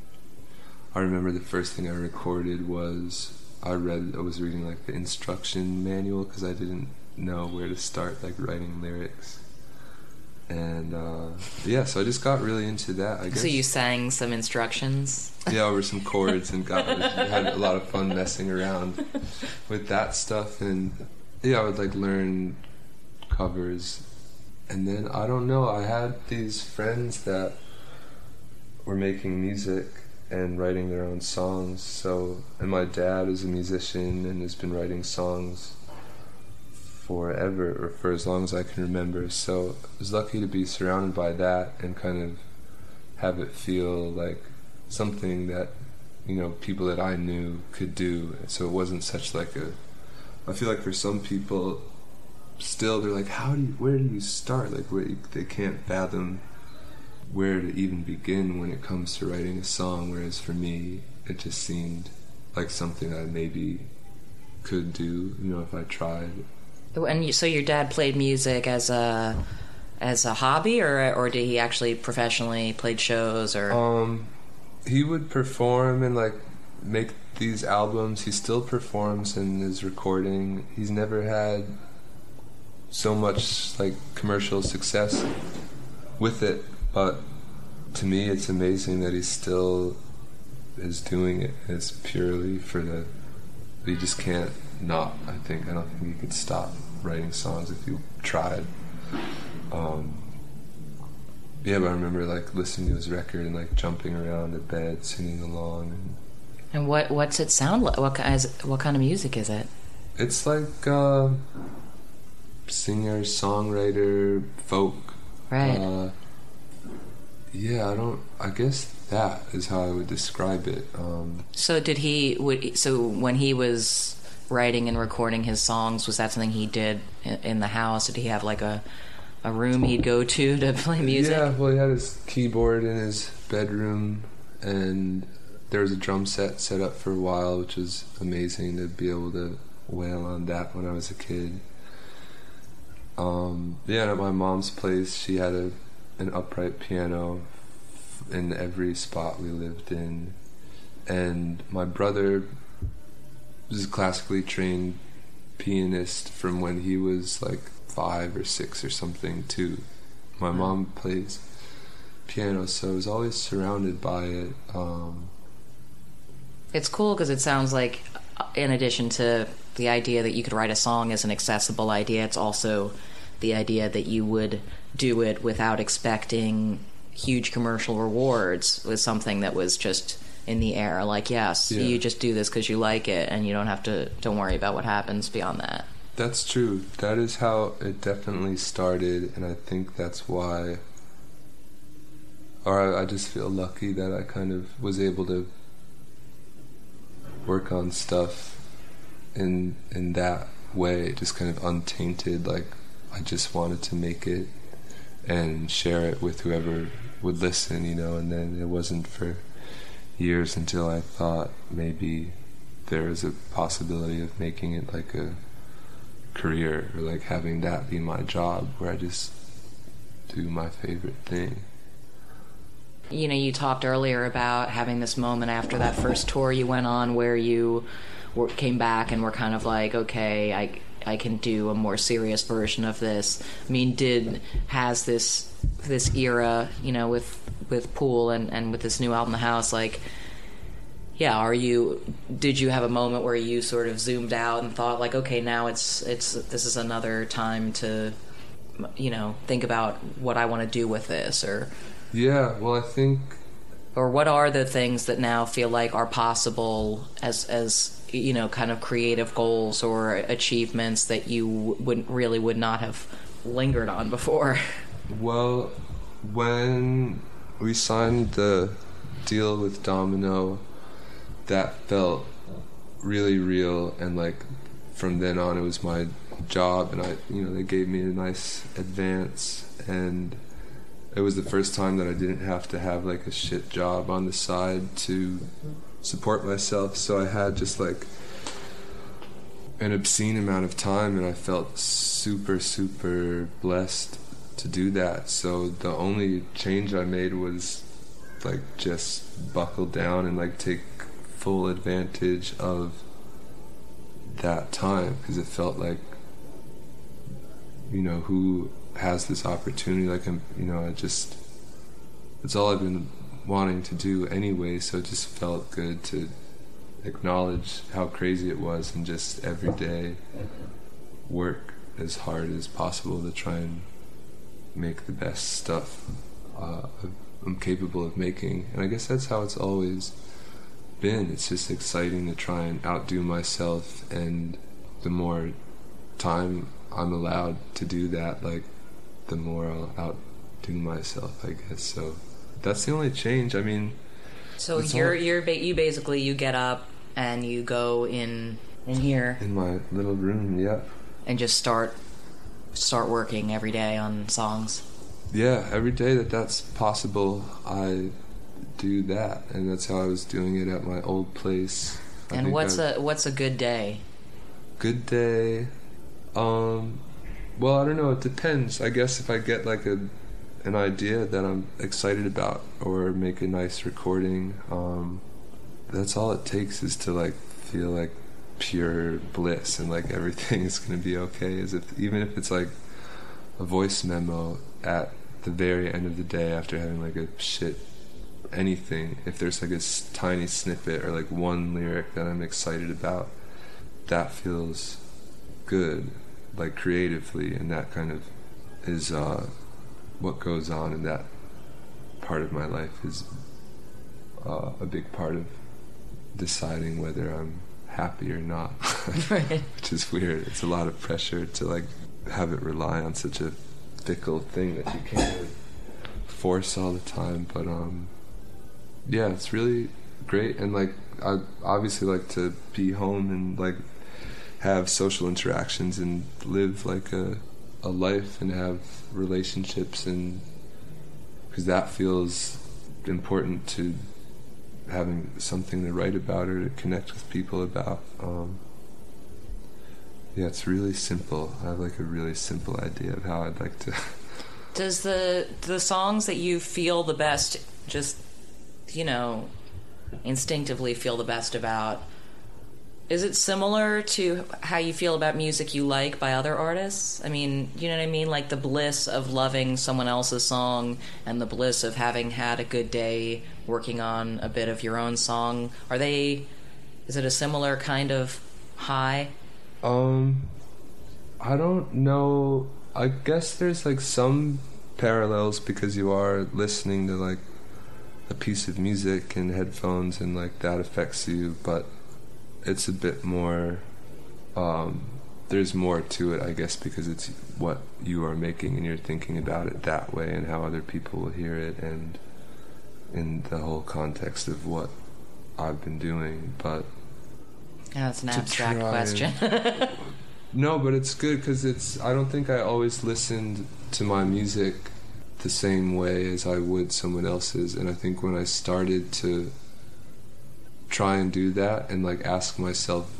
I remember the first thing I recorded was I read, I was reading like the instruction manual because I didn't know where to start like writing lyrics and uh, yeah, so I just got really into that. I guess. So you sang some instructions. yeah, over some [LAUGHS] chords and got had a lot of fun messing around with that stuff, and yeah, I would like learn covers, and then I don't know. I had these friends that were making music, and writing their own songs. So, and my dad is a musician and has been writing songs forever or for as long as I can remember. So, I was lucky to be surrounded by that and kind of have it feel like something that you know people that I knew could do. So it wasn't such like a. I feel like for some people, still they're like, how do you, where do you start? Like where, they can't fathom where to even begin when it comes to writing a song. Whereas for me, it just seemed like something I maybe could do. You know, if I tried. And you, so your dad played music as a as a hobby, or or did he actually professionally played shows or? Um, he would perform and like make these albums. He still performs and is recording. He's never had so much like commercial success with it, but to me, it's amazing that he still is doing it. as purely for the. He just can't not. I think I don't think he could stop writing songs if he tried. Um, yeah, but I remember like listening to his record and like jumping around the bed, singing along. And, and what what's it sound like? What kind what kind of music is it? It's like uh, singer, songwriter, folk. Right. Uh, yeah, I don't. I guess that is how I would describe it. Um, so did he? Would so when he was writing and recording his songs, was that something he did in, in the house? Did he have like a a room he'd go to [LAUGHS] to play music? Yeah, well, he had his keyboard in his bedroom, and there was a drum set set up for a while, which was amazing to be able to wail on that when I was a kid. Um, yeah, at my mom's place, she had a an upright piano in every spot we lived in, and my brother was a classically trained pianist from when he was like five or six or something too. My mom plays piano, so I was always surrounded by it. Um, it's cool because it sounds like, uh, in addition to the idea that you could write a song as an accessible idea, it's also the idea that you would do it without expecting huge commercial rewards was something that was just in the air like yes yeah. you just do this because you like it and you don't have to don't worry about what happens beyond that that's true. That is how it definitely started, and I think that's why. Or I, I just feel lucky that I kind of was able to work on stuff in in that way, just kind of untainted. Like I just wanted to make it and share it with whoever would listen, you know. And then it wasn't for years until I thought maybe there is a possibility of making it like a career or like having that be my job where I just do my favorite thing. You know, you talked earlier about having this moment after that first tour you went on where you came back and were kind of like, okay, I I can do a more serious version of this. I mean, did has this this era, you know, with with Pool and and with this new album, The House, like yeah, are you? Did you have a moment where you sort of zoomed out and thought like, okay, now it's it's this is another time to, you know, think about what I want to do with this, or yeah, well, I think, or what are the things that now feel like are possible as as you know, kind of creative goals or achievements that you wouldn't really would not have lingered on before. [LAUGHS] Well, when we signed the deal with Domino that felt really real and like from then on it was my job and I you know they gave me a nice advance and it was the first time that I didn't have to have like a shit job on the side to support myself. So I had just like an obscene amount of time and I felt super super blessed to do that. So the only change I made was like just buckle down and like take full advantage of that time because it felt like you know who has this opportunity? Like I'm you know I just it's all I've been wanting to do anyway so it just felt good to acknowledge how crazy it was and just every day work as hard as possible to try and make the best stuff uh, I'm capable of making. And I guess that's how it's always been. It's just exciting to try and outdo myself, and the more time I'm allowed to do that, like the more I'll outdo myself, I guess. So that's the only change. I mean, So you're all- you're ba- you basically you get up and you go in in here in my little room, yeah. and just start start working every day on songs. Yeah, every day that that's possible, I do that, and that's how I was doing it at my old place. I and what's I- a what's a good day? good day? Um, well, I don't know. It depends. I guess if I get like a an idea that I'm excited about, or make a nice recording, um, that's all it takes is to like feel like pure bliss and like everything [LAUGHS] is gonna be okay. Is if even if it's like a voice memo at the very end of the day after having like a shit anything if there's like a tiny snippet or like one lyric that i'm excited about that feels good like creatively and that kind of is uh what goes on in that part of my life is uh, a big part of deciding whether i'm happy or not [LAUGHS] Right. which is weird. It's a lot of pressure to like have it rely on such a fickle thing that you can't really force all the time. But um, yeah, it's really great. And like, I obviously like to be home and like have social interactions and live like a a life and have relationships and because that feels important to having something to write about or to connect with people about. Um, yeah, it's really simple. I have like a really simple idea of how I'd like to. [LAUGHS] Does the the songs that you feel the best just you know instinctively feel the best about is it similar to how you feel about music you like by other artists? I mean, you know what I mean? Like the bliss of loving someone else's song and the bliss of having had a good day working on a bit of your own song. Are they, is it a similar kind of high? Um, I don't know. I guess there's like some parallels because you are listening to like a piece of music in headphones and like that affects you, but it's a bit more. Um, there's more to it, I guess, because it's what you are making and you're thinking about it that way and how other people will hear it and in the whole context of what I've been doing. But that's an abstract question. [LAUGHS] No, but it's good because it's. I don't think I always listened to my music the same way as I would someone else's, and I think when I started to try and do that and like ask myself,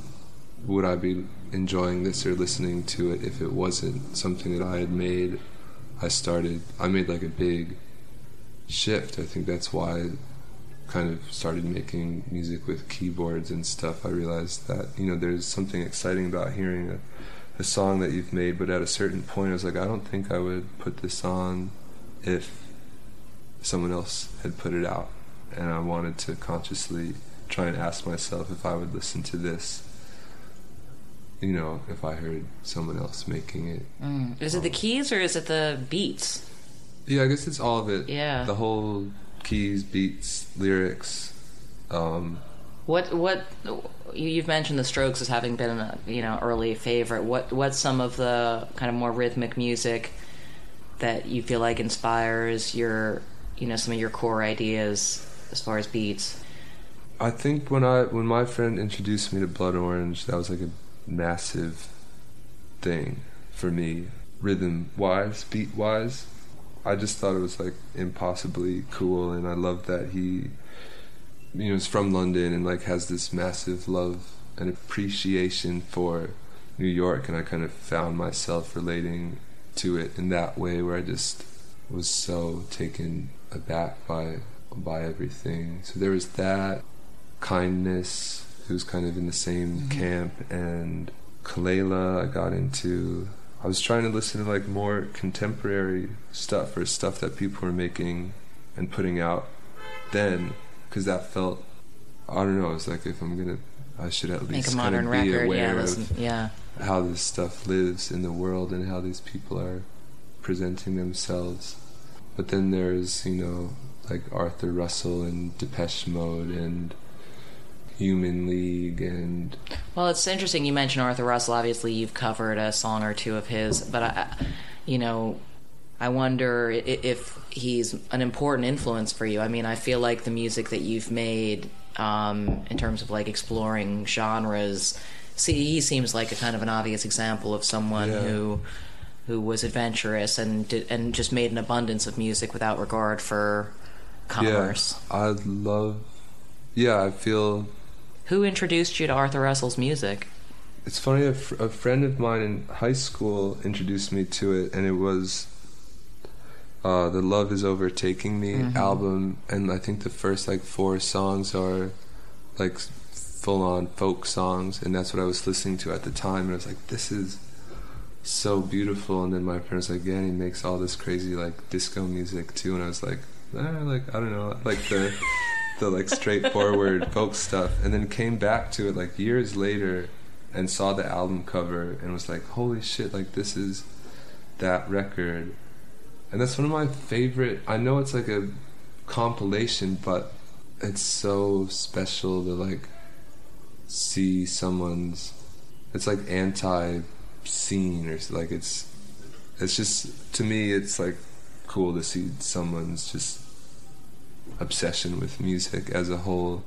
would I be enjoying this or listening to it if it wasn't something that I had made? I started. I made like a big shift. I think that's why I kind of started making music with keyboards and stuff. I realized that you know there's something exciting about hearing a a song that you've made, but at a certain point, I was like, I don't think I would put this on if someone else had put it out. And I wanted to consciously try and ask myself if I would listen to this, you know, if I heard someone else making it. Mm. Is it the keys or is it the beats? Yeah, I guess it's all of it. Yeah. The whole keys, beats, lyrics. Um, What what you- you've mentioned the Strokes as having been a you know early favorite. What what's some of the kind of more rhythmic music that you feel like inspires your you know some of your core ideas as far as beats? I think when I when my friend introduced me to Blood Orange, that was like a massive thing for me, rhythm wise, beat wise. I just thought it was like impossibly cool, and I loved that he, you know, is from London and like has this massive love and appreciation for New York, and I kind of found myself relating to it in that way, where I just was so taken aback by by everything. So there was that kindness, who's kind of in the same mm-hmm. camp, and Kelela. I got into. I was trying to listen to like more contemporary stuff or stuff that people were making and putting out then, because that felt. I don't know. It's like if I'm gonna, I should at Make least kind of be record, yeah, aware listen, of yeah. how this stuff lives in the world and how these people are presenting themselves. But then there's, you know, like Arthur Russell and Depeche Mode and Human League and well, it's interesting you mentioned Arthur Russell. Obviously, you've covered a song or two of his, but I, you know, I wonder if he's an important influence for you. I mean, I feel like the music that you've made, um, in terms of like exploring genres, see, he seems like a kind of an obvious example of someone Yeah. who who was adventurous and did, and just made an abundance of music without regard for commerce. yeah, I love. Yeah, I feel Who introduced you to Arthur Russell's music? It's funny, a, fr- a friend of mine in high school introduced me to it, and it was uh, the Love Is Overtaking Me album. And I think the first like four songs are like full on folk songs, and that's what I was listening to at the time. And I was like, this is so beautiful. And then my parents like, yeah, and he makes all this crazy like disco music too. And I was like, eh, like I don't know, like the the like straightforward [LAUGHS] folk stuff. And then came back to it like years later and saw the album cover and was like, holy shit, like this is that record. And that's one of my favorite. I know it's like a compilation, but it's so special to like see someone's. It's like anti scene or like it's. It's just to me, it's like cool to see someone's just obsession with music as a whole.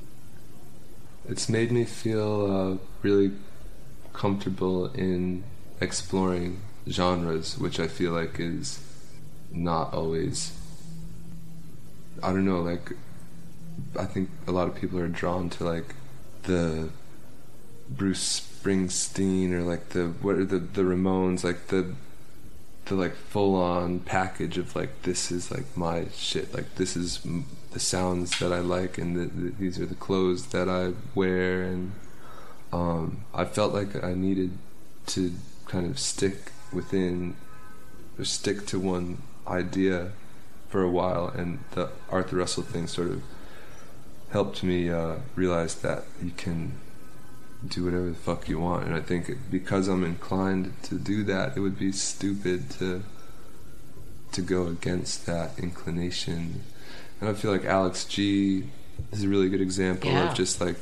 It's made me feel uh, really comfortable in exploring genres, which I feel like is not always. I don't know, like, I think a lot of people are drawn to, like, the Bruce Springsteen or, like, the, what are the, the Ramones, like, the, the, like, full on package of, like, this is, like, my shit, like, this is m- the sounds that I like, and the, the, these are the clothes that I wear, and, um, I felt like I needed to kind of stick within or stick to one idea for a while and the Arthur Russell thing sort of helped me uh, realize that you can do whatever the fuck you want and I think because I'm inclined to do that it would be stupid to to go against that inclination and I feel like Alex G is a really good example Yeah. of just like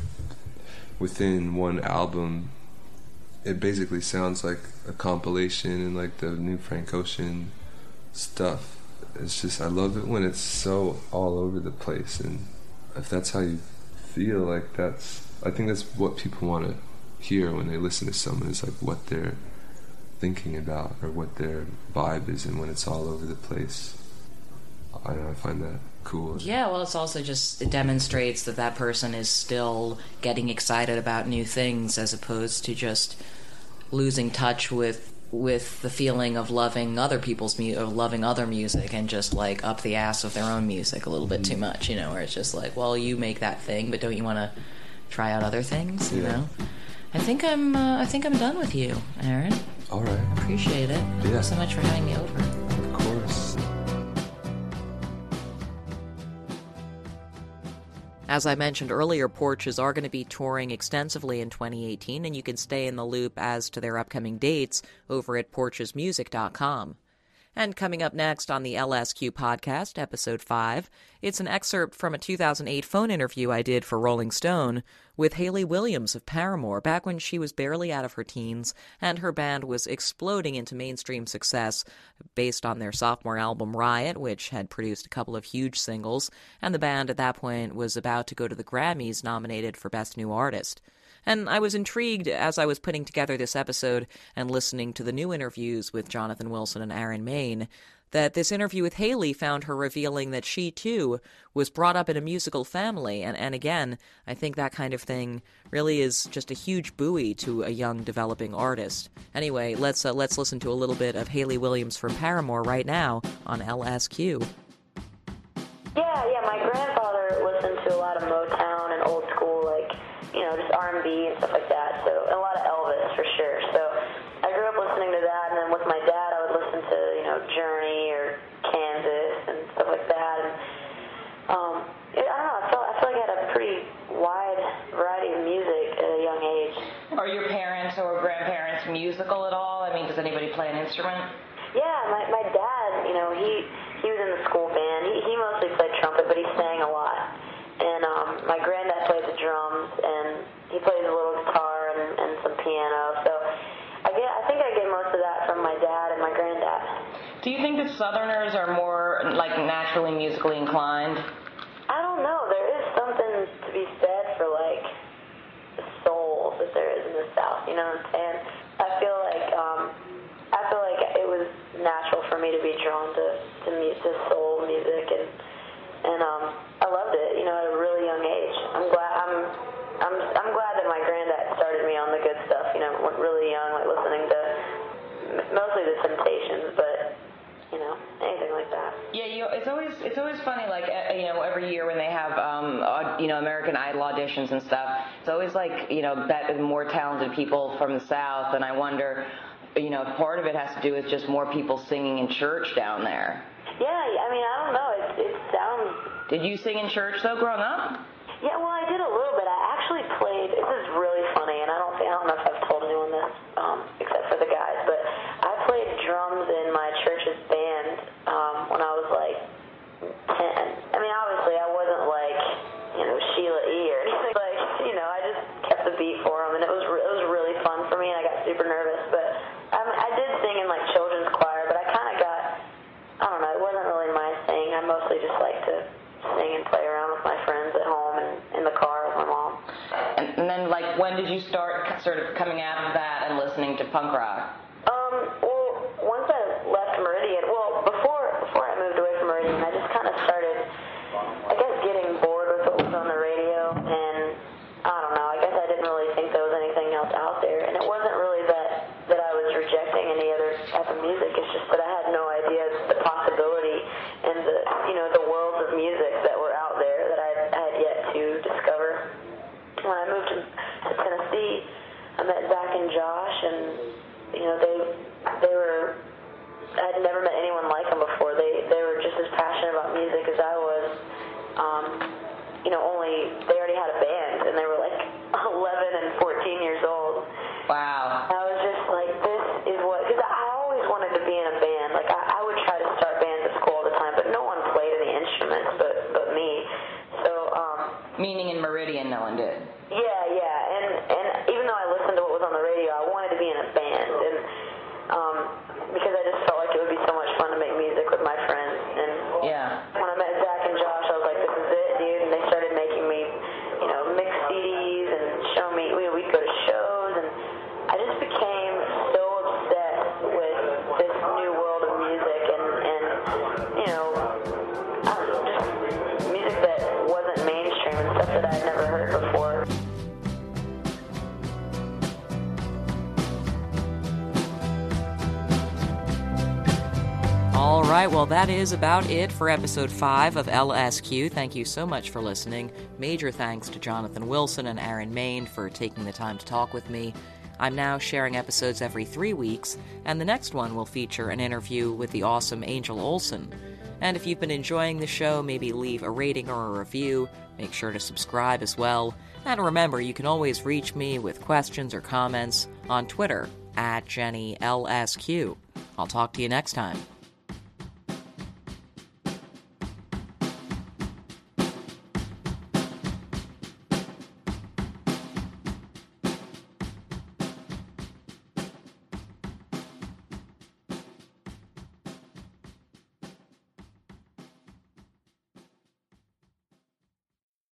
within one album it basically sounds like a compilation and like the new Frank Ocean stuff. It's just I love it when it's so all over the place and if that's how you feel like that's I think that's what people want to hear when they listen to someone is like what they're thinking about or what their vibe is and when it's all over the place. I know, I find that cool. Yeah, well, it's also just it demonstrates that that person is still getting excited about new things as opposed to just losing touch with with the feeling of loving other people's mu- or loving other music and just like up the ass of their own music a little bit too mm-hmm. much, you know, where it's just like, well, you make that thing, but don't you want to try out other things, you Yeah. know? I think I'm uh, I think I'm done with you, Aaron. All right. Appreciate it. Yeah. Thanks so much for having me over. Of course. As I mentioned earlier, Porches are going to be touring extensively in 2018, and you can stay in the loop as to their upcoming dates over at porchesmusic.com. And coming up next on the LSQ podcast, episode 5, it's an excerpt from a 2008 phone interview I did for Rolling Stone with Hayley Williams of Paramore back when she was barely out of her teens and her band was exploding into mainstream success based on their sophomore album Riot, which had produced a couple of huge singles, and the band at that point was about to go to the Grammys nominated for Best New Artist. And I was intrigued as I was putting together this episode and listening to the new interviews with Jonathan Wilson and Aaron Maine that this interview with Hayley found her revealing that she too was brought up in a musical family and, and again, I think that kind of thing really is just a huge buoy to a young developing artist. Anyway, let's uh, let's listen to a little bit of Hayley Williams from Paramore right now on LSQ. Yeah, yeah. My grandfather listened to a lot of Motown you know, just R and B and stuff like that. Southerners are more like naturally musically inclined? I don't know. There is something to be said for like the soul that there is in the South. You know what I'm saying? I feel like um, I feel like it was natural for me to be drawn to to, to soul music and and um, I loved it. You know, at a really young age. always funny, like you know, every year when they have um, you know American Idol auditions and stuff, it's always like you know bet more talented people from the South, and I wonder, you know, part of it has to do with just more people singing in church down there. Yeah, I mean, I don't know. It, it sounds. Did you sing in church though, growing up? Yeah, well, into punk rock. they that is about it for episode 5 of LSQ. Thank you so much for listening. Major thanks to Jonathan Wilson and Aaron Maine for taking the time to talk with me. I'm now sharing episodes every three weeks, and the next one will feature an interview with the awesome Angel Olsen. And if you've been enjoying the show, maybe leave a rating or a review. Make sure to subscribe as well. And remember, you can always reach me with questions or comments on Twitter at JennyLSQ. I'll talk to you next time.